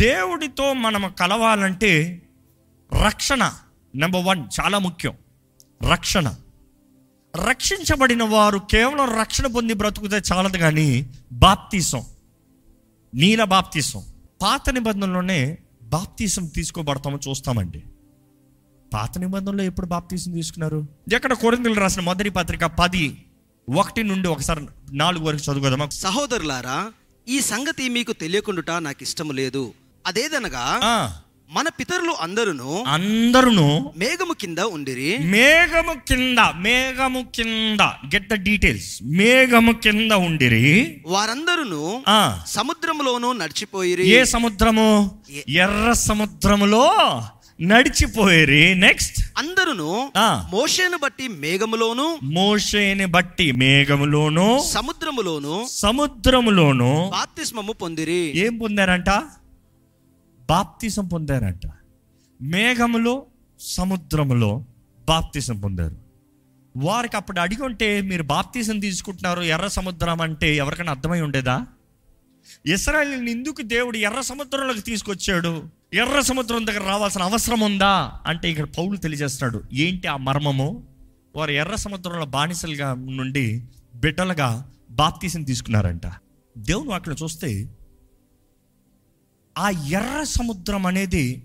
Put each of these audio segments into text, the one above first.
దేవుడితో మనం కలవాలంటే రక్షణ నెంబర్ వన్ చాలా ముఖ్యం. రక్షణ. రక్షించబడిన వారు కేవలం రక్షణ పొంది బ్రతుకుతే చాలదు కానీ బాప్తీసం. నీల బాప్తీసం. పాత నిబంధనలోనే బాప్తీసం తీసుకోబడతామో చూస్తామండి. పాత నిబంధనలో ఎప్పుడు బాప్తీసం తీసుకున్నారు? ఎక్కడ కొరిందులు రాసిన మొదటి పత్రిక పది ఒకటి నుండి ఒకసారి నాలుగు వరకు చదువుదామా సహోదరులారా ఈ సంగతి మీకు తెలియకుండా నాకు ఇష్టం లేదు. అదేదనగా మన పితరులు అందరును అందరును మేఘము కింద ఉండిరి. మేఘము కింద మేఘము కింద గెట్ ద డీటెయిల్స్ మేఘము కింద ఉండిరి. వారందరును సముద్రములోను నడిచిపోయిరి. ఏ సముద్రము? ఎర్ర సముద్రములో నడిచిపోయేరి. నెక్స్ట్ అందరును. మోషేను బట్టి మేఘములోను మోషేని బట్టి మేఘములోను సముద్రములోను సముద్రములోను బాప్తిస్మము పొందిరి. ఏం పొందారంట? బాప్తిసం పొందారంట. మేఘములో సముద్రములో బాప్తిసం పొందారు. వారికి అప్పుడు అడిగి ఉంటే మీరు బాప్తీసం తీసుకుంటున్నారు ఎర్ర సముద్రం అంటే ఎవరికైనా అర్థమై ఉండేదా? ఇస్రాయల్ని ఎందుకు దేవుడు ఎర్ర సముద్రంలోకి తీసుకొచ్చాడు. ఎర్ర సముద్రం దగ్గర రావాల్సిన అవసరం ఉందా? అంటే ఇక్కడ పౌలు తెలియజేస్తున్నాడు ఏంటి ఆ మర్మము? వారు ఎర్ర సముద్రంలో బానిసలుగా నుండి బిడ్డలుగా బాప్తీసం తీసుకున్నారంట. దేవుని వాటిలో చూస్తే ఆ ఎర్ర సముద్రం అనేది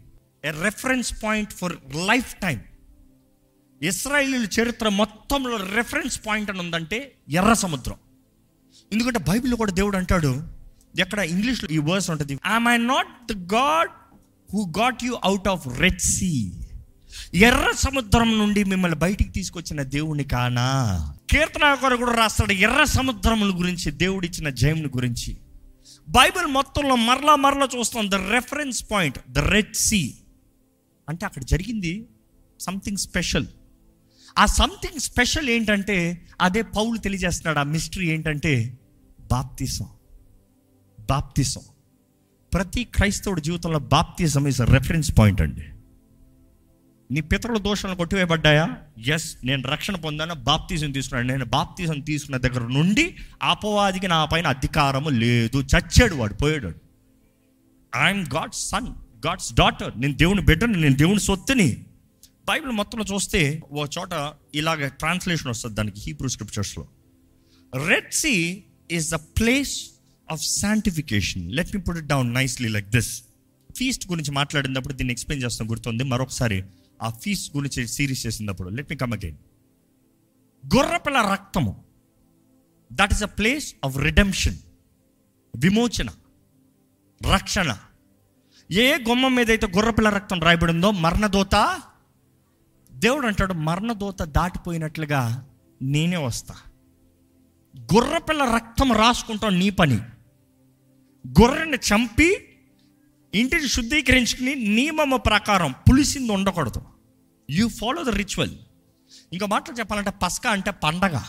reference point for lifetime Israel చరిత్ర మొత్తంలో రెఫరెన్స్ పాయింట్ అని ఉందంటే ఎర్ర సముద్రం. ఎందుకంటే బైబిల్లో కూడా దేవుడు అంటాడు ఎక్కడ ఇంగ్లీష్లో ఈ వర్స్ ఉంటుంది am I not the God who got you out of Red Sea ఎర్ర సముద్రం నుండి మిమ్మల్ని బయటికి తీసుకొచ్చిన దేవుని కానా? కీర్తనాకరు కూడా రాస్తాడు ఎర్ర సముద్రముల గురించి దేవుడిచ్చిన జయముని గురించి. బైబిల్ మొత్తంలో మరలా మరలా చూస్తాం. The reference point the Red Sea అంటే అక్కడ జరిగింది సంథింగ్ స్పెషల్ ఆ సంథింగ్ స్పెషల్ ఏంటంటే అదే పౌలు తెలియజేస్తున్నాడు ఆ మిస్టరీ ఏంటంటే బాప్తిసం బాప్తిసం ప్రతి క్రైస్తవుడి జీవితంలో బాప్తిజం ఇస్ రెఫరెన్స్ పాయింట్ అండి. నీ పితరుల దోషాలను కొట్టివేయబడ్డాయా? ఎస్ నేను రక్షణ పొందాను బాప్తీసం తీసుకున్నాను. నేను బాప్తీసం తీసుకున్న దగ్గర నుండి అపవాదికి నా పైన అధికారము లేదు. చచ్చాడు వాడు పోయాడు I'm God's son God's daughter నేను దేవుని బిడ్డను నేను దేవుని సొత్తుని. బైబిల్ మొత్తంలో చూస్తే ఓ చోట ఇలాగ ట్రాన్స్లేషన్ వస్తుంది దానికి Hebrew స్క్రిప్చర్స్లో Red Sea is the place of sanctification let me put it down nicely like this feast గురించి మాట్లాడినప్పుడు దీన్ని ఎక్స్ప్లెయిన్ చేస్తాం గుర్తుంది? మరొకసారి. ఆ ఫీస్ గురించి సిరీస్ చేసినప్పుడు. లెట్ మీ కమ్ అగైన్ గొర్రపిల్ల రక్తము. That is a place of redemption విమోచన. రక్షణ. ఏ గుమ్మం మీద అయితే గుర్రపిల్ల రక్తం రాయబడిందో మరణదోత దేవుడు అంటాడు మరణదోత దాటిపోయినట్లుగా నేనే వస్తా. గుర్రపిల్ల రక్తం రాసుకుంటాం నీ పని. గొర్రెని చంపి ఇంటిని శుద్ధీకరించుకుని నియమము ప్రకారం పులిసింది ఉండకూడదు. యూ ఫాలో ద రిచువల్ ఇంకా మాటలు చెప్పాలంటే పస్కా అంటే పండగ.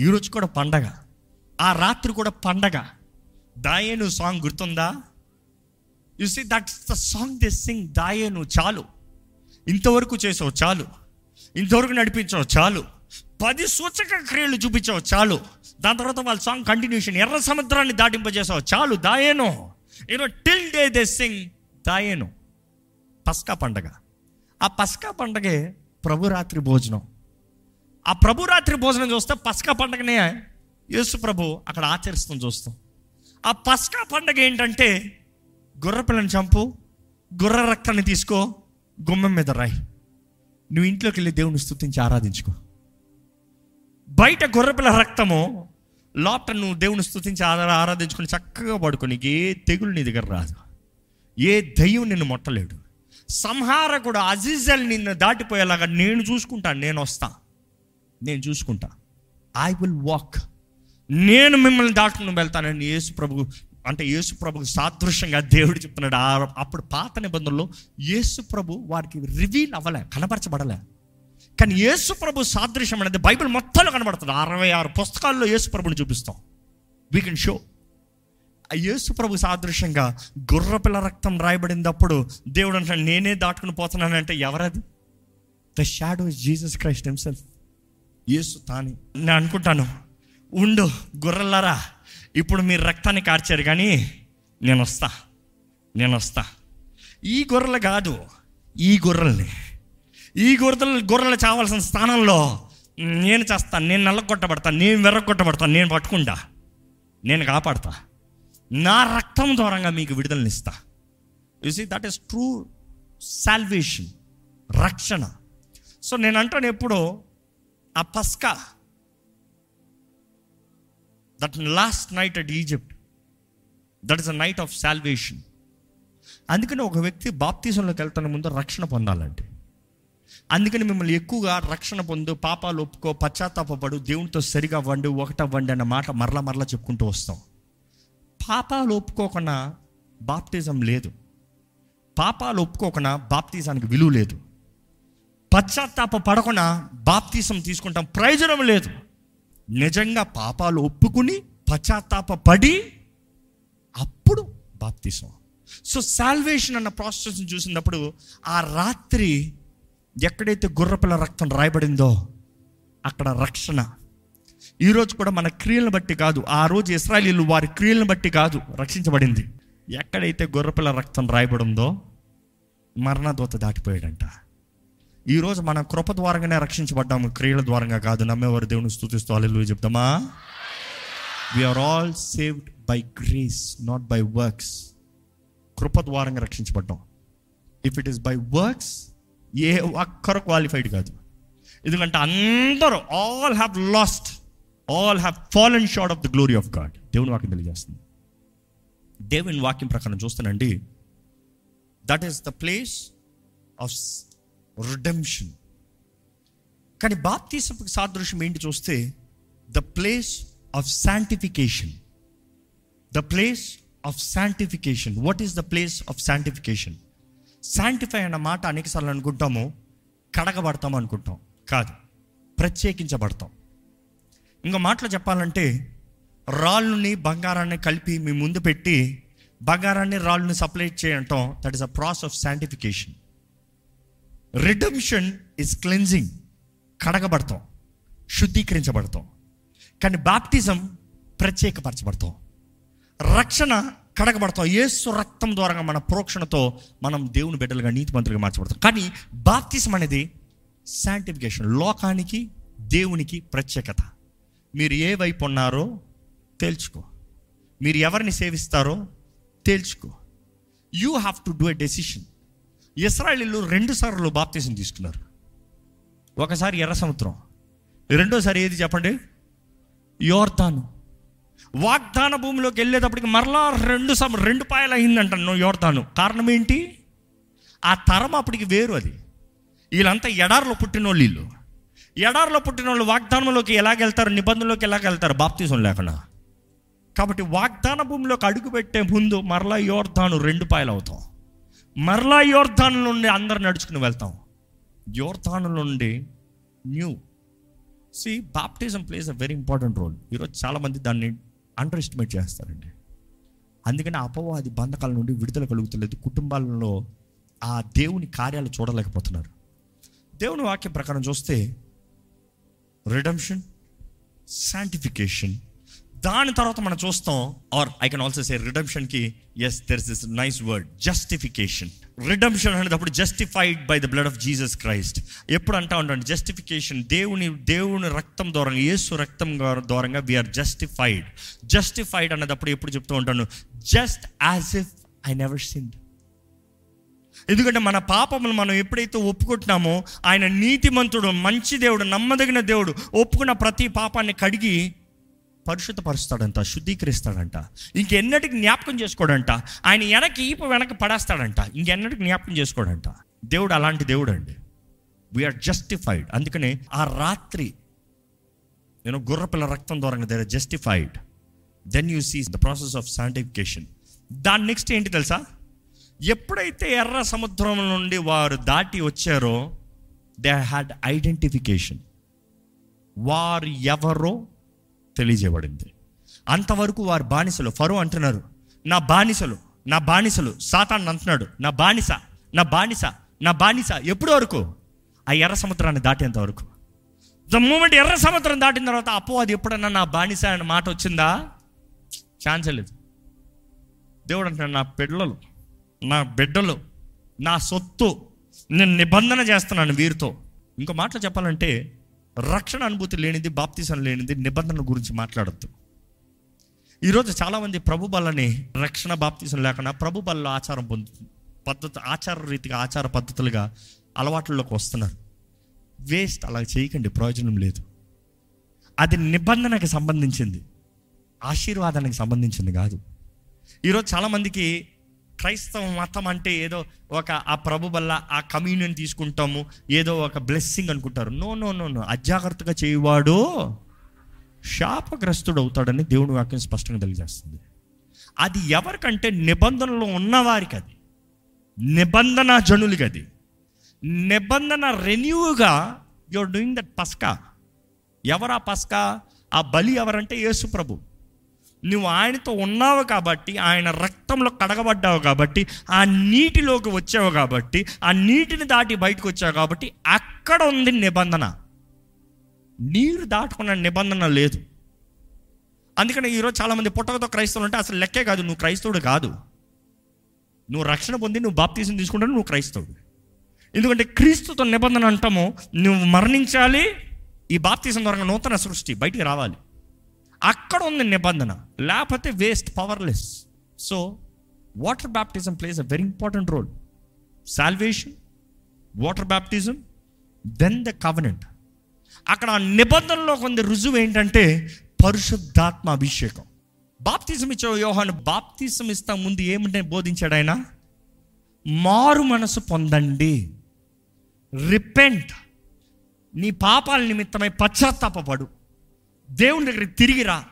ఈరోజు కూడా పండగ. ఆ రాత్రి కూడా పండగ. దాయేను సాంగ్ గుర్తుందా? You see that's the song they sing Dayenu చాలు. ఇంతవరకు చేసావు చాలు. ఇంతవరకు నడిపించావు చాలు. పది సూచక క్రియలు చూపించావు చాలు. దాని తర్వాత వాళ్ళ సాంగ్ కంటిన్యూషన్ ఎర్ర సముద్రాన్ని దాటింపజేసావు చాలు Dayenu. You know till day they sing Dayenu. పస్కా పండగ. ఆ పస్కా పండగే ప్రభురాత్రి భోజనం. ఆ ప్రభురాత్రి భోజనం చూస్తే పస్కా పండగనే యేసు ప్రభు అక్కడ ఆచరిస్తాం చూస్తాం. ఆ పస్కా పండగ ఏంటంటే గొర్రె పిల్లని చంపు గుర్ర రక్తాన్ని తీసుకో గుమ్మం మీద రాయి. నువ్వు ఇంట్లోకి వెళ్ళి దేవుని స్థుతించి ఆరాధించుకో. బయట గొర్రెపిల్ల రక్తము లోపల నువ్వు దేవుని స్థుతించి ఆధార ఆరాధించుకుని చక్కగా పడుకుని ఏ తెగులు నీ దగ్గర రాదు. ఏ దయ్యం నిన్ను మొట్టలేడు. సంహారకుడు అజిజల్ నిన్ను దాటిపోయేలాగా నేను చూసుకుంటాను నేను వస్తా. నేను చూసుకుంటా. ఐ విల్ వాక్ నేను మిమ్మల్ని దాటుకుని వెళ్తానని యేసు ప్రభు అంటే యేసు ప్రభుకు సాదృశ్యంగా దేవుడు చెప్తున్నాడు. అప్పుడు పాత నిబంధనలో యేసు ప్రభు వారికి రివీల్ అవ్వలే కనపరచబడలే. కానీ యేసు ప్రభు సాదృశ్యం అనేది బైబిల్ మొత్తంలో కనబడుతుంది. అరవై ఆరు పుస్తకాల్లో యేసు ప్రభుని చూపిస్తాం. వీ కెన్ షో యేసు ప్రభు సాదృశ్యంగా గుర్రపిల్ల రక్తం రాయబడినప్పుడు దేవుడు అంటాడు నేనే దాటుకుని పోతున్నానంటే ఎవరది? The shadow Jesus Christ himself Yesu తాని. నేను అనుకుంటాను ఉండు గుర్రల్లారా ఇప్పుడు మీరు రక్తాన్ని కార్చారు కానీ నేను వస్తా నేను వస్తా. ఈ గొర్రెలు కాదు ఈ గొర్రెల్ని. ఈ గొర్రెలు గొర్రెలు చావాల్సిన స్థానంలో నేను చేస్తాను నేను నల్లగొట్టబడతాను నేను వెర్రగొట్టబడతాను నేను పట్టుకుంటా నేను కాపాడతా. నా రక్తం ద్వారంగా మీకు విడుదలనిస్తా you see that is true salvation రక్షణ. సో నేను అంటాను ఎప్పుడో ఆ పస్కా that last night at Egypt that is a night of salvation అందుకని ఒక వ్యక్తి బాప్తీసంలోకి వెళ్తున్న ముందు రక్షణ పొందాలంటే. అందుకని మిమ్మల్ని ఎక్కువగా రక్షణ పొందు పాపాలు ఒప్పుకో పశ్చాత్తాపడు దేవునితో సరిగా వండు ఒకటవ్వండి అన్న మాట మరలా మరలా చెప్పుకుంటూ వస్తాం. పాపాలు ఒప్పుకోకుండా బాప్తిజం లేదు. పాపాలు ఒప్పుకోకుండా బాప్తిజానికి విలువ లేదు. పశ్చాత్తాప పడకుండా బాప్తీసం తీసుకుంటాం ప్రయోజనం లేదు. నిజంగా పాపాలు ఒప్పుకుని పశ్చాత్తాప పడి అప్పుడు బాప్తీసం సో సాల్వేషన్ అన్న ప్రాసెస్ని చూసినప్పుడు ఆ రాత్రి ఎక్కడైతే గుర్రపిల్ల రక్తం రాయబడిందో అక్కడ రక్షణ. ఈరోజు కూడా మన క్రియలను బట్టి కాదు ఆ రోజు ఇస్రాయలీలు వారి క్రియలను బట్టి కాదు రక్షించబడింది. ఎక్కడైతే గొర్రెపిల్ల రక్తం రాయబడిందో మరణదూత దాటిపోయాడంట. ఈరోజు మన కృప ద్వారంగానే రక్షించబడ్డాము క్రియల ద్వారంగా కాదు. నమ్మేవారు దేవుని స్థుతిస్తూ అల్లెలు చెప్తామా we are all saved by grace not by works కృప ద్వారంగా రక్షించబడ్డాం. If it is by works ఏ ఒక్కరు క్వాలిఫైడ్ కాదు. ఎందుకంటే అందరూ all have lost all have fallen short of the glory of God దేవుని వాక్యం తెలియజేస్తుంది. దేవుని వాక్యం ప్రకారం చూస్తానండి. That is the place of redemption కానీ బాప్తీసపుకి సాదృశ్యం ఏంటి చూస్తే the place of sanctification the place of sanctification what is the place of sanctification sanctify అన్న మాట అనేకసార్లు అనుకుంటాము కడగబడతాం అనుకుంటాం. కాదు ప్రత్యేకించబడతాం. ఇంకో మాటలో చెప్పాలంటే రాళ్ళని బంగారాన్ని కలిపి మీ ముందు పెట్టి బంగారాన్ని రాళ్ళని సపరేట్ చేయటం that is a process of sanctification redemption is cleansing కడగబడతాం శుద్ధీకరించబడతాం. కానీ బాప్టిజం ప్రత్యేకపరచబడతాం. రక్షణ కడగబడతాం యేసు రక్తం ద్వారా మన ప్రోక్షణతో మనం దేవుని బిడ్డలుగా నీతిమంతులుగా మార్చబడతాం. కానీ బాప్తిజం అనేది శాంటిఫికేషన్ లోకానికి దేవునికి ప్రత్యేకత. మీరు ఏ వైపు ఉన్నారో తేల్చుకో. మీరు ఎవరిని సేవిస్తారో తేల్చుకో. You have to do a decision ఇస్రాయలీలు రెండు సార్లు బాప్తీసం తీసుకున్నారు. ఒకసారి ఎర్ర సముద్రం. రెండోసారి ఏది చెప్పండి? యోర్తాను వాగ్దాన భూమిలోకి వెళ్ళేటప్పటికి మరలా రెండు సమ రెండు పాయలు అయిందంటాను యోర్తాను కారణం ఏంటి? ఆ తరం అప్పటికి వేరు అది. వీళ్ళంతా ఎడారిలో పుట్టినోళ్ళు వీళ్ళు. ఎడారిలో పుట్టినోళ్ళు వాగ్దానంలోకి ఎలాగెళ్తారు? నిబంధనలోకి ఎలాగెళ్తారు? బాప్తీసం లేకుండా కాబట్టి వాగ్దాన భూమిలోకి అడుగు పెట్టే ముందు మరలా యోర్ధాను రెండు పాయలు అవుతాం మరలా యోర్ధాను నుండి అందరు నడుచుకుని వెళ్తాం. యోర్ధాను నుండి new. See baptism plays a very important role ఈరోజు చాలామంది దాన్ని అండర్ ఎస్టిమేట్ చేస్తారండి. అందుకని అపవాది బంధకాల నుండి విడుదల కలుగుతలేదు. కుటుంబాలలో ఆ దేవుని కార్యాలు చూడలేకపోతున్నారు. దేవుని వాక్యం ప్రకారం చూస్తే రిడమ్షన్ శాంటిఫికేషన్ దాని తర్వాత మనం చూస్తాం or I can also say రిడమ్షన్కి yes there is nice word justification redemption అనేటప్పుడు justified by the blood of Jesus Christ ఎప్పుడు అంటా ఉంటాను జస్టిఫికేషన్ దేవుని దేవుని రక్తం ద్వారా యేసు రక్తం ద్వారంగా వీఆర్ జస్టిఫైడ్ జస్టిఫైడ్ అన్నదప్పుడు ఎప్పుడు చెప్తూ ఉంటాను just as if I never sinned ఎందుకంటే మన పాపములు మనం ఎప్పుడైతే ఒప్పుకుంటున్నామో ఆయన నీతిమంతుడు మంచి దేవుడు నమ్మదగిన దేవుడు ఒప్పుకున్న ప్రతి పాపాన్ని కడిగి పరిశుద్ధపరుస్తాడంట శుద్ధీకరిస్తాడంట ఇంకెన్నటికి జ్ఞాపకం చేసుకోడంట ఆయన వెనక్కి ఈపు వెనక్కి పడేస్తాడంట ఇంకెన్నటికి జ్ఞాపకం చేసుకోడంట. దేవుడు అలాంటి దేవుడు అండి వీఆర్ జస్టిఫైడ్ అందుకనే ఆ రాత్రి నేను గుర్రపిల్ల రక్తం ద్వారా they're justified then you see the process of sanctification దాని నెక్స్ట్ ఏంటి తెలుసా? ఎప్పుడైతే ఎర్ర సముద్రం నుండి వారు దాటి వచ్చారో దే హ్యాడ్ ఐడెంటిఫికేషన్ వారు ఎవరో తెలియజేయబడింది. అంతవరకు వారు బానిసలు. ఫరో అంటున్నారు నా బానిసలు నా బానిసలు సాతాన్ అంటున్నాడు. నా బానిస నా బానిస నా బానిస. ఎప్పుడు వరకు? ఆ ఎర్ర సముద్రాన్ని దాటేంత వరకు? ద మూమెంట్ ఎర్ర సముద్రం దాటిన తర్వాత అపో అది ఎప్పుడన్నా నా బానిస అనే మాట వచ్చిందా? ఛాన్స్ లేదు. దేవుడు అంటున్నాడు నా పిల్లలు నా బిడ్డలు నా సొత్తు నేను నిబంధన చేస్తున్నాను వీరితో. ఇంకో మాటలు చెప్పాలంటే రక్షణ అనుభూతి లేనిది బాప్తీసం లేనిది నిబంధన గురించి మాట్లాడద్దు. ఈరోజు చాలామంది ప్రభు బలని రక్షణ బాప్తీసం లేకుండా ప్రభు బలలో ఆచారం పొందు పద్ధతి ఆచార రీతిగా ఆచార పద్ధతులుగా అలవాట్లలోకి వస్తున్నారు. వేస్ట్ అలా చేయకండి ప్రయోజనం లేదు. అది నిబంధనకి సంబంధించింది. ఆశీర్వాదానికి సంబంధించింది కాదు. ఈరోజు చాలామందికి క్రైస్తవ మతం అంటే ఏదో ఒక ఆ ప్రభు వల్ల ఆ కమ్యూనియన్ తీసుకుంటాము ఏదో ఒక బ్లెస్సింగ్ అనుకుంటారు. No no no no. అజాగ్రత్తగా చేయవాడు శాపగ్రస్తుడు అవుతాడని దేవుని వాక్యం స్పష్టంగా తెలియజేస్తుంది. అది ఎవరికంటే నిబంధనలో ఉన్నవారికి అది. నిబంధన జనులకి అది. నిబంధన రెన్యూగా యువర్ డూయింగ్ దట్ పస్కా. ఎవరా పస్కా? ఆ బలి ఎవరంటే యేసు ప్రభు. నువ్వు ఆయనతో ఉన్నావు కాబట్టి ఆయన రక్తంలో కడగబడ్డావు కాబట్టి ఆ నీటిలోకి వచ్చావు కాబట్టి ఆ నీటిని దాటి బయటకు వచ్చావు కాబట్టి అక్కడ ఉంది నిబంధన. నీరు దాటుకున్న నిబంధన లేదు. అందుకని ఈరోజు చాలామంది పుట్టకతో క్రైస్తవులు అంటే అసలు లెక్కే కాదు నువ్వు క్రైస్తవుడు కాదు. నువ్వు రక్షణ పొంది నువ్వు బాప్తీసం తీసుకుంటే నువ్వు క్రైస్తవుడు. ఎందుకంటే క్రీస్తుతో నిబంధన అంటాము నువ్వు మరణించాలి ఈ బాప్తీసం ద్వారా నూతన సృష్టి బయటికి రావాలి. అక్కడ ఉంది నిబంధన. లేకపోతే waste powerless so water baptism plays a very important role salvation water baptism then the covenant అక్కడ ఆ నిబంధనలో కొంత రుజువు ఏంటంటే పరిశుద్ధాత్మ అభిషేకం. బాప్తిజం ఇచ్చే యోహాను బాప్తిజం ఇస్తా ముందు ఏమిటని బోధించాడు ఆయన? మారు మనసు పొందండి. రిపెంట్ నీ పాపాల నిమిత్తమై పశ్చాత్తాపడు దేవుని దగ్గర తిరిగిరా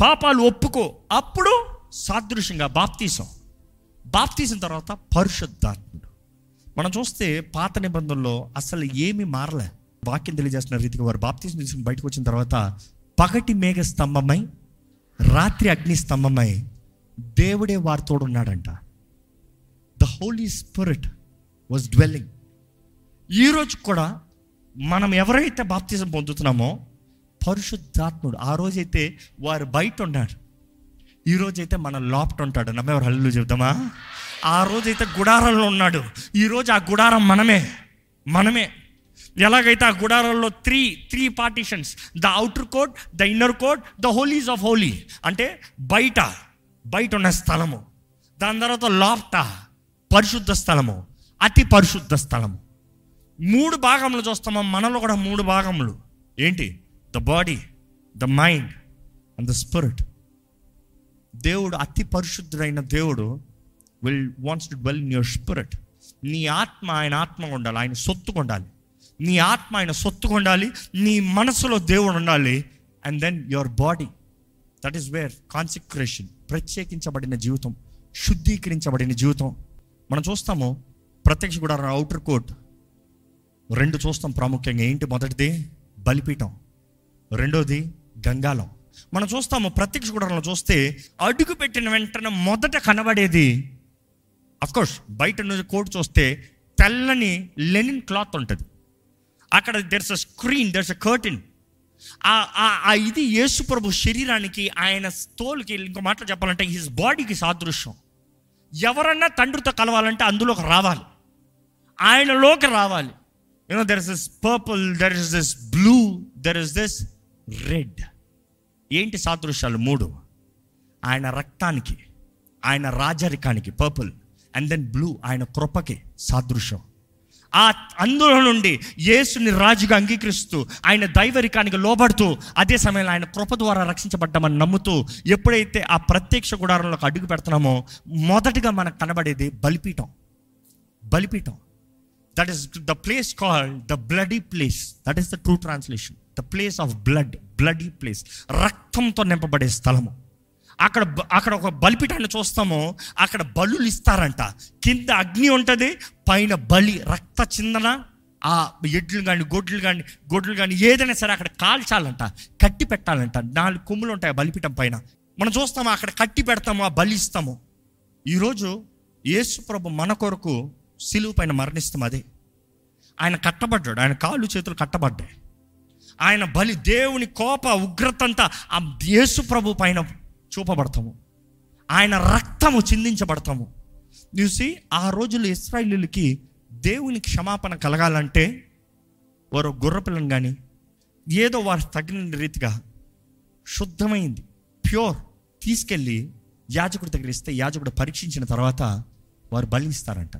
పాపాలు ఒప్పుకో. అప్పుడు సాదృశ్యంగా బాప్తీసం. బాప్తీసం తర్వాత పరిశుద్ధాత్ముడు. మనం చూస్తే పాత నిబంధనలో అసలు ఏమీ మారలే. వాక్యం తెలియజేస్తున్న రీతిగా వారు బాప్తీసం తీసుకుని బయటకు వచ్చిన తర్వాత పగటి మేఘ స్తంభమై రాత్రి అగ్ని స్తంభమై దేవుడే వారితో ఉన్నాడంట. The Holy Spirit was dwelling ఈరోజు కూడా మనం ఎవరైతే బాప్తిజం పొందుతున్నామో పరిశుద్ధాత్ముడు ఆ రోజైతే వారు బయట ఉన్నాడు ఈ రోజైతే మన లోపట ఉంటాడు నమ్మేవారు హల్లు చెబుదామా? ఆ రోజైతే గుడారంలో ఉన్నాడు. ఈరోజు ఆ గుడారం మనమే. మనమే. ఎలాగైతే ఆ గుడారంలో three three partitions the outer court the inner court the holies of holy అంటే బయట బయట ఉన్న స్థలము. దాని తర్వాత లోపట పరిశుద్ధ స్థలము అతి పరిశుద్ధ స్థలము. మూడు భాగములు చూస్తామా? మనలో కూడా మూడు భాగములు. ఏంటి? The body the mind and the spirit దేవుడు అతి పరిశుద్ధుడైన దేవుడు will wants to dwell in your spirit నీ ఆత్మ ఆయన ఆత్మ ఉండాలి ఆయన సొత్తు ఉండాలి. నీ ఆత్మ ఆయన సొత్తు ఉండాలి నీ మనసులో దేవుడు ఉండాలి and then your body that is where consecration ప్రత్యేకించబడిన జీవితం శుద్ధీకరించబడిన జీవితం. మనం చూస్తాము ప్రత్యక్ష కూడా అవుటర్ కోట్ రెండు చూస్తాం ప్రాముఖ్యంగా. ఏంటి మొదటిది? బలిపీఠం. రెండోది గంగాలం మనం చూస్తాము ప్రత్యక్ష గుడంలో చూస్తే అడుగు పెట్టిన వెంటనే మొదట కనబడేది అఫ్కోర్స్ బయట నుంచి కోట్ చూస్తే తెల్లని లెనిన్ క్లాత్ ఉంటుంది. అక్కడ there's a screen there's a curtain ఆ ఇది యేసుప్రభు శరీరానికి ఆయన తోలుకి ఇంకో మాటలు చెప్పాలంటే హిస్ బాడీకి సాదృశ్యం. ఎవరన్నా తండ్రితో కలవాలంటే అందులోకి రావాలి. ఆయనలోకి రావాలి. You know there is this purple there is this blue there is this red. ఏంటి సాదృశ్యాలు? మూడు. ఆయన రక్తానికి ఆయన రాజరికానికి పర్పుల్. అండ్ దెన్ బ్లూ ఆయన కృపకి సాదృశ్యం. ఆ అందులో నుండి యేసుని రాజుగా అంగీకరిస్తూ ఆయన దైవరికానికి లోబడుతూ అదే సమయంలో ఆయన కృప ద్వారా రక్షించబడ్డామని నమ్ముతూ ఎప్పుడైతే ఆ ప్రత్యక్ష గుడారంలోకి అడుగు పెడుతున్నామో మొదటగా మనకు కనబడేది బలిపీఠం. బలిపీఠం. That is the place call the bloody place that is the true translation the place of blood bloody place రక్తంతో నింపబడే స్థలము. అక్కడ అక్కడ ఒక బలిపీఠాన్ని చూస్తామో. అక్కడ బలులు ఇస్తారంట. కింద అగ్ని ఉంటుంది పైన బలి రక్త చిందన ఆ ఎడ్లు కానీ గొడ్లు కానీ గొడ్లు కానీ ఏదైనా సరే అక్కడ కాల్చాలంట కట్టి పెట్టాలంట. నాలుగు కొమ్ములు ఉంటాయి ఆ బలిపీఠం పైన. మనం చూస్తాము అక్కడ కట్టి పెడతాము ఆ బలి ఇస్తాము. ఈరోజు యేసు ప్రభు మన కొరకు సిలువు పైన మరణిస్తాం అదే. ఆయన కట్టబడ్డాడు ఆయన కాళ్ళు చేతులు కట్టబడ్డాయి. ఆయన బలి దేవుని కోప ఉగ్రత అంతా ఆ యేసు ప్రభు పైన చూపబడతాము. ఆయన రక్తము చిందించబడతాము. చూసి ఆ రోజుల్లో ఇస్రాయిలీలకి దేవుని క్షమాపణ కలగాలంటే వారు గుర్రపిల్లని కానీ ఏదో వారు తగిన రీతిగా శుద్ధమైంది ప్యూర్ తీసుకెళ్ళి యాజకుడి దగ్గర ఇస్తే యాజకుడు పరీక్షించిన తర్వాత వారు బలి ఇస్తారంట.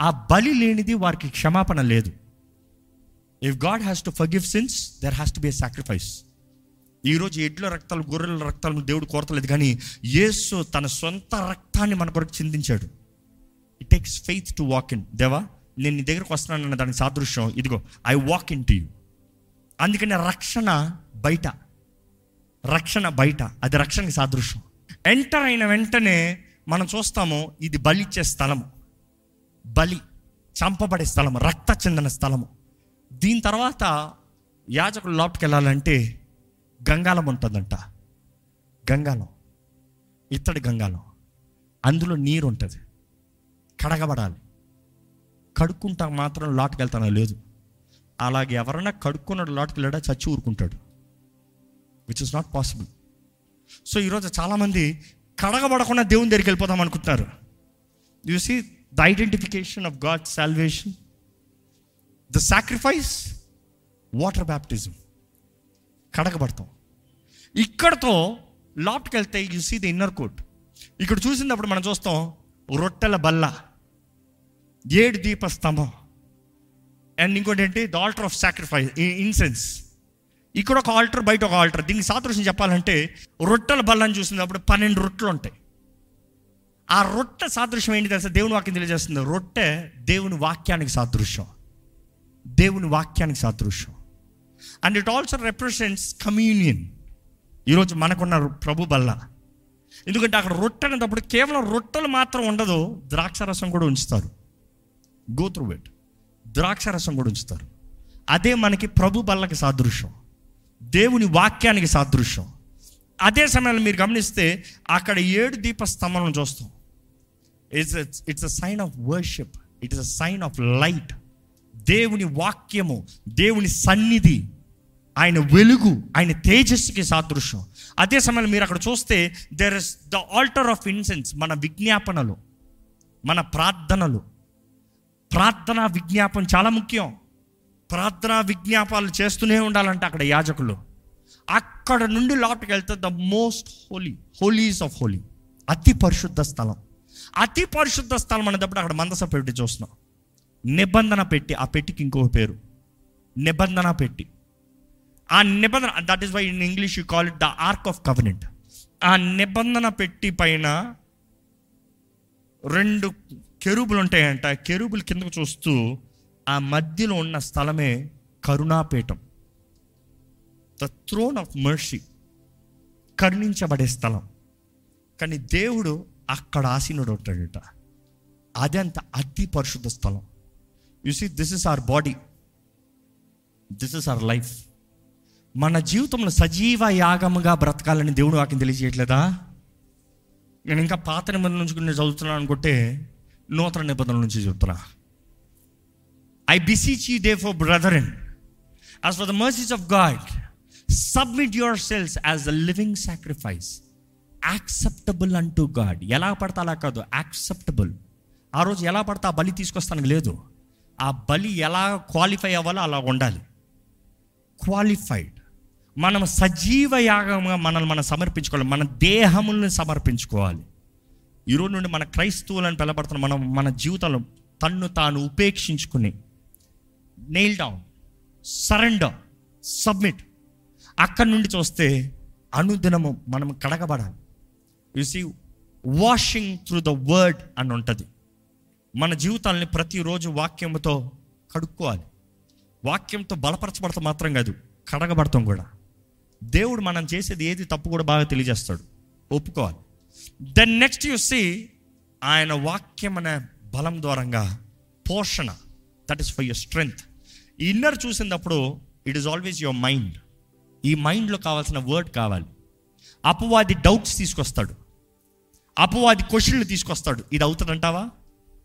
ఆ బలి లేనిది వారికి క్షమాపణ లేదు. If God has to forgive sins there has to be a sacrifice ఈరోజు ఎడ్ల రక్తాలు గొర్రెల రక్తాలను దేవుడు కోరతలేదు కానీ యేసు తన సొంత రక్తాన్ని మన కొరకు చిందించాడు. It takes faith to walk in దేవా నేను నీ దగ్గరకు వస్తున్నానన్న దానికి సాదృశ్యం. ఇదిగో I walk in to you అందుకని రక్షణ బయట. రక్షణ బయట. అది రక్షణకి సాదృశ్యం. ఎంటర్ అయిన వెంటనే మనం చూస్తాము ఇది బలిచ్చే స్థలము. బలి చంపబడే స్థలము రక్త చెందిన స్థలము. దీని తర్వాత యాజకుడు లోపలికి వెళ్ళాలంటే గంగాలం ఉంటుందంట. గంగాలం ఇత్తడి గంగాలం అందులో నీరు ఉంటుంది. కడగబడాలి. కడుక్కుంటా మాత్రం లోటుకి వెళ్తానో? లేదు. అలాగే ఎవరైనా కడుక్కున్నాడు లోటుకి వెళ్ళాడా? చచ్చి ఊరుకుంటాడు. Which is not possible so ఈరోజు చాలామంది కడగబడకుండా దేవుని దగ్గరికి వెళ్ళిపోదాం అనుకుంటున్నారు. You see the identification of God salvation the sacrifice water baptism కడగబడతాం. ఇక్కడతో లోపటికి వెళ్తే you see the inner court ఇక్కడ చూసినప్పుడు మనం చూస్తాం రొట్టెల బల్ల ఏడు దీప స్తంభం అండ్ ఇంకోటి ఏంటి? The altar of sacrifice incense ఇక్కడ ఒక ఆల్టర్ బయట ఒక ఆల్టర్ దీనికి సాదృశ్యం చెప్పాలంటే రొట్టెల బల్లని చూసినప్పుడు పన్నెండు రొట్టెలు ఉంటాయి. ఆ రొట్టె సాదృశ్యం ఏంటి తెలుసా? దేవుని వాక్యం తెలియజేస్తుంది. రొట్టె దేవుని వాక్యానికి సాదృశ్యం. దేవుని వాక్యానికి సాదృశ్యం. And it also represents communion ఈరోజు మనకున్న ప్రభు బల్ల. ఎందుకంటే అక్కడ రొట్టె అనేటప్పుడు కేవలం రొట్టెలు మాత్రం ఉండదు ద్రాక్ష రసం కూడా ఉంచుతారు. గో వెట్ ద్రాక్ష రసం కూడా ఉంచుతారు. అదే మనకి ప్రభు బల్లకి సాదృశ్యం. దేవుని వాక్యానికి సాదృశ్యం. అదే సమయంలో మీరు గమనిస్తే అక్కడ ఏడు దీప స్తంభం చూస్తాం it's it's a sign of worship it is a sign of light దేవుని వాక్యము దేవుని సన్నిధి ఆయన వెలుగు ఆయన తేజస్సుకి సాదృశ్యం. అదే సమయంలో మీరు అక్కడ చూస్తే there is the altar of incense మన విజ్ఞాపనలు మన ప్రార్థనలు. ప్రార్థన విజ్ఞాపన చాలా ముఖ్యం. ప్రార్థన విజ్ఞాపాలు చేస్తూనే ఉండాలంటే అక్కడ యాజకులు. అక్కడ నుండి లోపలికి వెళ్తే the most holy holies of holy అతి పరిశుద్ధ స్థలం. అతి పరిశుద్ధ స్థలం అనేటప్పుడు అక్కడ మందస పెట్టి చూస్తున్నాం. నిబంధన పెట్టి ఆ పెట్టికి ఇంకో పేరు. నిబంధన పెట్టి. ఆ నిబంధన that is why in English you call it the ark of covenant ఆ నిబంధన పెట్టి పైన రెండు కెరూబులు ఉంటాయంట కెరూబులు కిందకు చూస్తూ ఆ మధ్యలో ఉన్న స్థలమే కరుణాపీఠం. ద థ్రోన్ ఆఫ్ మర్షీ కరుణించబడే స్థలం. కానీ దేవుడు అక్కడ ఆసీనుడు ఉంటాడట అదంత అతి పరిశుద్ధ స్థలం. You see this is our body this is our life మన జీవితంలో సజీవ యాగముగా బ్రతకాలని దేవుడు వాకి తెలియజేయట్లేదా? నేను ఇంకా పాత నిబంధన నుంచి నేను చదువుతున్నాను అనుకుంటే నూతన నిబంధనల నుంచి చెప్తున్నా. I beseech you therefore brethren as for the mercies of God submit yourselves as the living sacrifice acceptable unto God ఎలా పడతా అలా కాదు యాక్సెప్టబుల్ ఆ రోజు ఎలా పడతా ఆ బలి తీసుకొస్తానికి లేదు. ఆ బలి ఎలా క్వాలిఫై అవ్వాలో అలా ఉండాలి. క్వాలిఫైడ్. మనం సజీవ యాగంగా మనల్ని మనం సమర్పించుకోవాలి. మన దేహములను సమర్పించుకోవాలి. ఈరోజు నుండి మన క్రైస్తవులను పిలబడుతున్న మనం మన జీవితంలో తన్ను తాను ఉపేక్షించుకుని నెయిల్ డౌన్ సరెండర్ సబ్మిట్ అక్కడి నుండి చూస్తే అనుదినము మనం కడగబడాలి. You see washing through the word అని ఉంటుంది. మన జీవితాలని ప్రతిరోజు వాక్యంతో కడుక్కోవాలి. వాక్యంతో బలపరచబడతాం మాత్రం కాదు కడగబడతాం కూడా. దేవుడు మనం చేసేది ఏది తప్పు కూడా బాగా తెలియజేస్తాడు. ఒప్పుకోవాలి. దెన్ నెక్స్ట్ యు సీ ఆయన వాక్యం అనే బలం ద్వారంగా పోషణ that is for your strength inner చూసినప్పుడు it is always your mind ఈ మైండ్లో కావాల్సిన వర్డ్ కావాలి. అపవాది డౌట్స్ తీసుకొస్తాడు. అపవాది క్వశ్చన్లు తీసుకొస్తాడు. ఇది అవుతుందంటావా?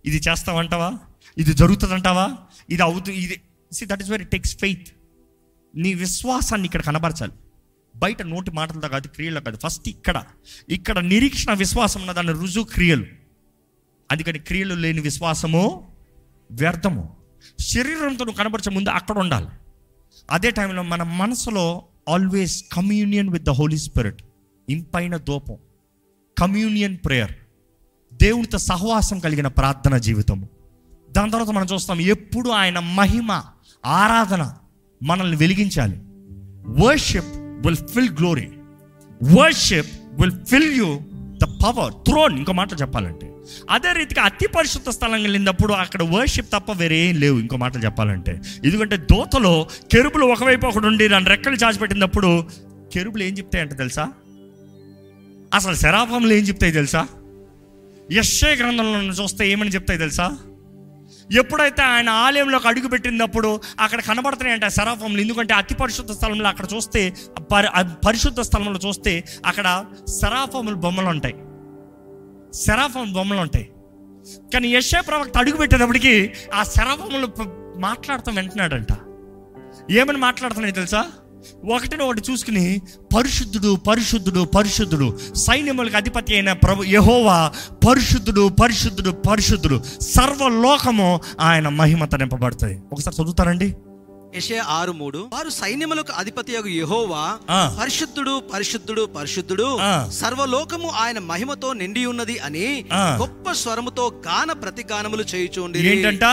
ఇది చేస్తావంటావా? ఇది జరుగుతుందంటావా? ఇది అవుతు ఇది see that is very takes faith నీ విశ్వాసాన్ని ఇక్కడ కనబరచాలి. బయట నోటి మాటలతో కాదు క్రియల్లో కాదు. ఫస్ట్ ఇక్కడ. ఇక్కడ నిరీక్షణ విశ్వాసం ఉన్న దాని రుజువు క్రియలు. అందుకని క్రియలు లేని విశ్వాసము వ్యర్థము. శరీరంతో నువ్వు కనబరచే ముందు అక్కడ ఉండాలి. అదే టైంలో మన మనసులో always communion with the Holy Spirit ఇంపైన దూపం. కమ్యూనియన్ ప్రేయర్ దేవునితో సహవాసం కలిగిన ప్రార్థన జీవితము. దాని తర్వాత మనం చూస్తాం ఎప్పుడు ఆయన మహిమ ఆరాధన మనల్ని వెలిగించాలి. Worship will fill glory worship will fill you the power throne ఇంకో మాట చెప్పాలంటే. అదే రీతిగా అతి పరిశుద్ధ స్థలం వెళ్ళినప్పుడు అక్కడ వర్షిప్ తప్ప వేరే ఏం లేవు. ఇంకో మాట చెప్పాలంటే. ఎందుకంటే దోతలో కెరుపులు ఒకవైపు ఒకటి ఉండి నన్ను రెక్కలు చాచిపెట్టినప్పుడు కెరుపులు ఏం చెప్తాయంటే తెలుసా? అసలు శరాఫంలు ఏం చెప్తాయి తెలుసా? యశ్షే గ్రంథంలో చూస్తే ఏమని చెప్తాయి తెలుసా? ఎప్పుడైతే ఆయన ఆలయంలోకి అడుగు పెట్టినప్పుడు అక్కడ కనబడుతున్నాయంట శరాఫంలు ఎందుకంటే అతి పరిశుద్ధ స్థలంలో అక్కడ చూస్తే పరి పరిశుద్ధ స్థలంలో చూస్తే అక్కడ శరాఫములు బొమ్మలు ఉంటాయి. శరాఫం బొమ్మలు ఉంటాయి. కానీ యశ్యా ప్రవక్త అడుగు పెట్టేటప్పటికి ఆ శరాఫములు మాట్లాడుతూ వింటున్నాడంట ఏమని మాట్లాడుతున్నాయి తెలుసా? ఒకటిని ఒకటి చూసుకుని పరిశుద్ధుడు పరిశుద్ధుడు పరిశుద్ధుడు సైన్యములకు అధిపతి అయిన ప్రభు యహోవా పరిశుద్ధుడు పరిశుద్ధుడు పరిశుద్ధుడు సర్వలోకము ఆయన మహిమత నింపబడుతుంది ఒకసారి చదువుతారండి. యెషయా ఆరు మూడు. వారు సైన్యములకు అధిపతి యెహోవా. పరిశుద్ధుడు పరిశుద్ధుడు పరిశుద్ధుడు. సర్వలోకము ఆయన మహిమతో నిండి ఉన్నది అని. గొప్ప స్వరముతో గాన ప్రతిగానములు చేయుచుండి ఏంటంట?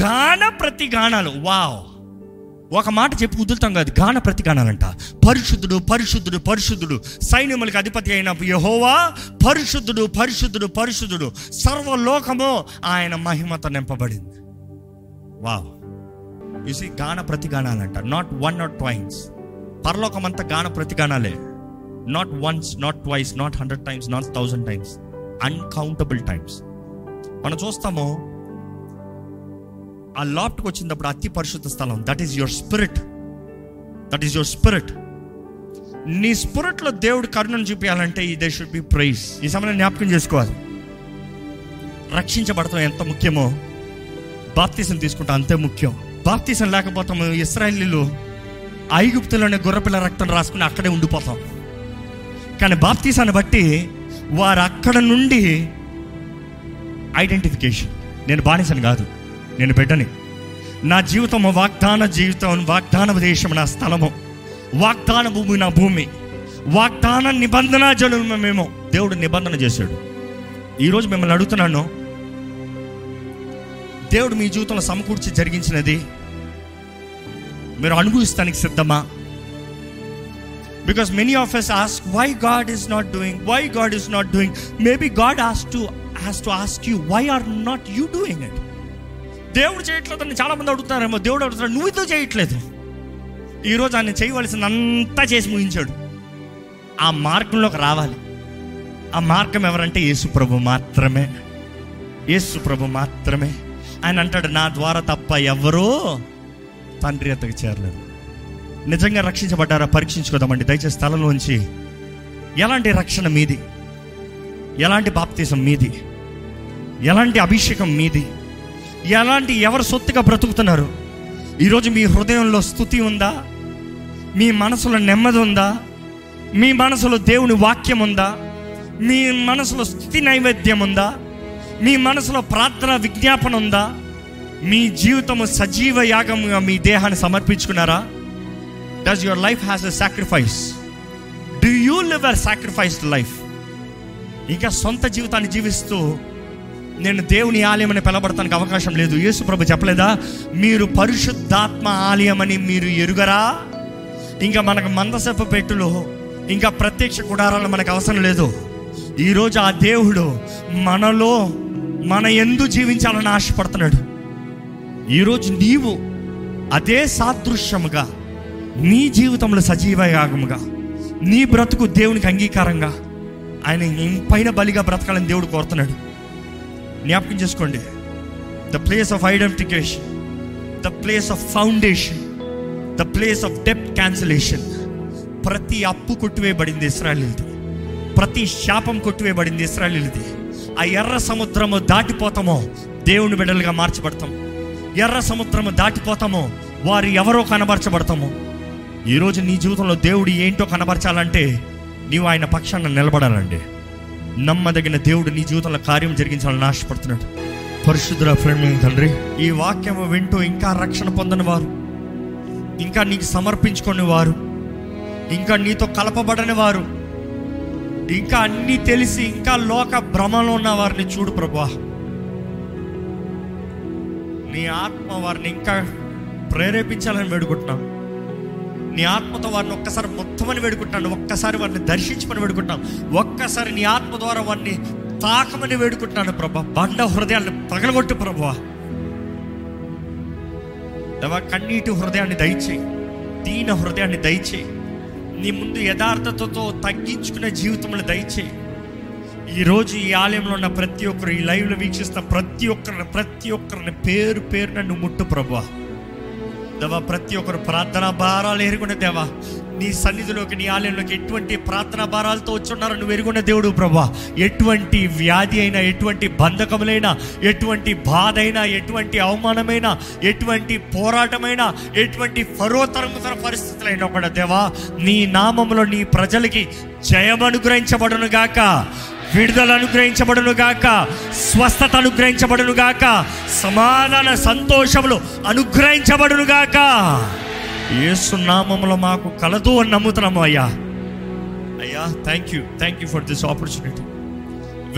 గాన ప్రతి గానాలు వావ్. ఒక మాట చెప్పి వదులుతాం కాదు. గాన ప్రతిగానాలంట. పరిశుద్ధుడు పరిశుద్ధుడు పరిశుద్ధుడు. సైన్యములకు అధిపతి అయిన యహోవా పరిశుద్ధుడు పరిశుద్ధుడు పరిశుద్ధుడు. సర్వలోకము ఆయన మహిమత నింపబడింది. వావ్. సి గాన ప్రతిగానాలంట. నాట్ వన్ నాట్ ట్వైన్స్ పరలోకం అంతా గాన ప్రతిగానాలే. Not once not twice not hundred times not thousand times uncountable times మనం చూస్తాము ఆ లాప్ట్కి వచ్చినప్పుడు అతి పరిశుద్ధ స్థలం. That is your spirit that is your spirit నీ స్పిరిట్లో దేవుడు కరుణను చూపించాలంటే ఈ దే షుడ్ బి ప్రైజ్ ఈ సమయంలో జ్ఞాపకం చేసుకోవాలి. రక్షించబడటం ఎంత ముఖ్యమో? బాప్తీసం తీసుకుంటాం అంతే ముఖ్యం. బాప్తీసం లేకపోతాము ఇస్రాయలీలు ఐగుప్తులోనే గుర్రపిల్ల రక్తం రాసుకుని అక్కడే ఉండిపోతాం. కానీ బాప్తీసాన్ని బట్టి వారు అక్కడ నుండి ఐడెంటిఫికేషన్ నేను బానిసను కాదు. నేను బిడ్డని. నా జీవితం వాగ్దాన జీవితం వాగ్దాన దేశం నా స్థలము. వాగ్దాన భూమి నా భూమి. వాగ్దాన నిబంధన జనులు మేము. దేవుడు నిబంధన చేశాడు. ఈరోజు మిమ్మల్ని అడుగుతున్నాను దేవుడు మీ జీవితంలో సమకూర్చి జరిగించినది మీరు అనుభవిస్తానికి సిద్ధమా? Because many of us ask why God is not doing why God is not doing maybe God has to has to ask you why are not you doing it దేవుడు చేయట్లేదని చాలా మంది అడుగుతున్నారేమో దేవుడు అడుగుతాడు నువ్వు ఇదో చేయట్లేదు? ఈరోజు ఆయన చేయవలసిందంతా చేసి ముగించాడు. ఆ మార్గంలోకి రావాలి. ఆ మార్గం ఎవరంటే యేసుప్రభు మాత్రమే. యేసుప్రభు మాత్రమే. ఆయన అంటాడు నా ద్వారా తప్ప ఎవరో తండ్రి అతకు చేరలేదు. నిజంగా రక్షించబడ్డారా? పరీక్షించుకోదామండి. దయచేసి స్థలంలోంచి ఎలాంటి రక్షణ మీది? ఎలాంటి బాప్తీసం మీది? ఎలాంటి అభిషేకం మీది? ఎలాంటి ఎవరు సొత్తుగా బ్రతుకుతున్నారు? ఈరోజు మీ హృదయంలో స్థుతి ఉందా? మీ మనసులో నెమ్మది ఉందా? మీ మనసులో దేవుని వాక్యం ఉందా? మీ మనసులో స్థుతి నైవేద్యం ఉందా? మీ మనసులో ప్రార్థన విజ్ఞాపన ఉందా? మీ జీవితము సజీవ యాగముగా మీ దేహాన్ని సమర్పించుకున్నారా? Does your life has a sacrifice do you live a sacrificed life ఇంకా సొంత జీవితాన్ని జీవిస్తూ నేను దేవుని ఆలయం అని పిలబడటానికి అవకాశం లేదు. యేసు ప్రభు చెప్పలేదా? మీరు పరిశుద్ధాత్మ ఆలయం అని మీరు ఎరుగరా? ఇంకా మనకు మందసపు పెట్టులు ఇంకా ప్రత్యక్ష గుడారాలు మనకు అవసరం లేదు. ఈరోజు ఆ దేవుడు మనలో మన ఎందు జీవించాలని ఆశపడుతున్నాడు. ఈరోజు నీవు అదే సాదృశ్యముగా నీ జీవితంలో సజీవ యాగముగా నీ బ్రతుకు దేవునికి అంగీకారంగా ఆయన పైన బలిగా బ్రతకాలని దేవుడు కోరుతున్నాడు. జ్ఞాపకం చేసుకోండి. The place of identification the place of foundation the place of డెప్ట్ cancellation ప్రతి అప్పు కొట్టివేయబడింది ఇస్రాయలీలది. ప్రతి శాపం కొట్టివేయబడింది ఇస్రాయలీలది. ఆ ఎర్ర సముద్రము దాటిపోతామో దేవుని బిడ్డలుగా మార్చబడతాం. ఎర్ర సముద్రము దాటిపోతామో వారు ఎవరో కనబరచబడతామో. ఈరోజు నీ జీవితంలో దేవుడు ఏంటో కనబరచాలంటే నీవు ఆయన పక్షాన నిలబడాలండి. నమ్మదగిన దేవుడు నీ జీవితంలో కార్యం జరిగించాలని ఆశపడుతున్నాడు పరిశుద్ధుల ఫ్రెండ్ తండ్రి ఈ వాక్యము వింటూ ఇంకా రక్షణ పొందని వారు ఇంకా నీకు సమర్పించుకుని వారు ఇంకా నీతో కలపబడని వారు ఇంకా అన్నీ తెలిసి ఇంకా లోక భ్రమలో ఉన్న వారిని చూడు ప్రభా నీ ఆత్మ వారిని ఇంకా ప్రేరేపించాలని వేడుకుంటున్నాను నీ ఆత్మతో వారిని ఒక్కసారి మొత్తమని వేడుకుంటున్నాను. ఒక్కసారి వారిని దర్శించమని వేడుకుంటాను ఒక్కసారి నీ ఆత్మ ద్వారా వారిని తాకమని వేడుకుంటున్నాను ప్రభా. బండ హృదయాన్ని పగలగొట్టు ప్రభా దేవా కన్నీటి హృదయాన్ని దయచేయి. దీన హృదయాన్ని దయచేయి. నీ ముందు యథార్థతతో తగ్గించుకునే జీవితంలో దయచేయి. ఈరోజు ఈ ఆలయంలో ఉన్న ప్రతి ఒక్కరు ఈ లైవ్లో వీక్షిస్తున్న ప్రతి ఒక్కరిని ప్రతి ఒక్కరిని పేరు పేరున నువ్వు ముట్టు ప్రభా దేవా ప్రతి ఒక్కరు ప్రార్థనా భారాలు ఎరుగున్న దేవా. నీ సన్నిధిలోకి నీ ఆలయంలోకి ఎటువంటి ప్రార్థనా భారాలతో వచ్చున్నారో నువ్వు ఎరుగున్న దేవుడు ప్రభా. ఎటువంటి వ్యాధి అయినా ఎటువంటి బంధకములైనా ఎటువంటి బాధ అయినా ఎటువంటి అవమానమైనా ఎటువంటి పోరాటమైనా ఎటువంటి ఫరోతరముతర పరిస్థితులైనా కూడా దేవా నీ నామంలో నీ ప్రజలకి జయం అనుగ్రహించబడును గాక విడుదల అనుగ్రహించబడును గాక. స్వస్థత అనుగ్రహించబడును గాక. సమాధాన సంతోషములు అనుగ్రహించబడును గాక. యేసు మాకు కలదు అని నమ్ముతున్నాము అయ్యా. అయ్యా thank you thank you for this opportunity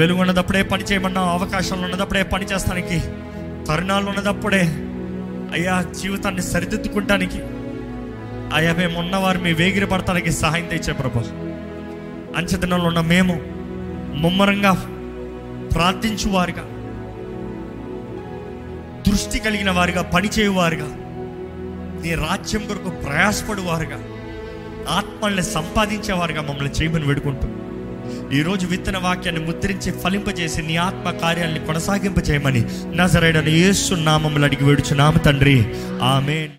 వెలుగు ఉన్నదప్పుడే పని చేయమన్నా అవకాశాలు ఉన్నదప్పుడే పని చేస్తానికి తరుణాలు ఉన్నదప్పుడే అయ్యా జీవితాన్ని సరిదిద్దుకుంటానికి అయ్యా మేము ఉన్నవారు మీ వేగిరి పడతానికి సహాయం తెచ్చే ప్రభా. అంచెదినంలో ఉన్న మేము ముమ్మరంగా ప్రార్థించువారుగా. దృష్టి కలిగిన వారుగా పనిచేయువారుగా నీ రాజ్యం కొరకు ప్రయాసపడువారుగా ఆత్మల్ని సంపాదించేవారుగా మమ్మల్ని చేయమని వేడుకుంటుంది ఈరోజు విత్తన వాక్యాన్ని ముద్రించి ఫలింపజేసి నీ ఆత్మ కార్యాలని కొనసాగింపజేయమని నజరైడని యేసు నామములు అడిగి వేడుచు నామ తండ్రి. ఆమెన్.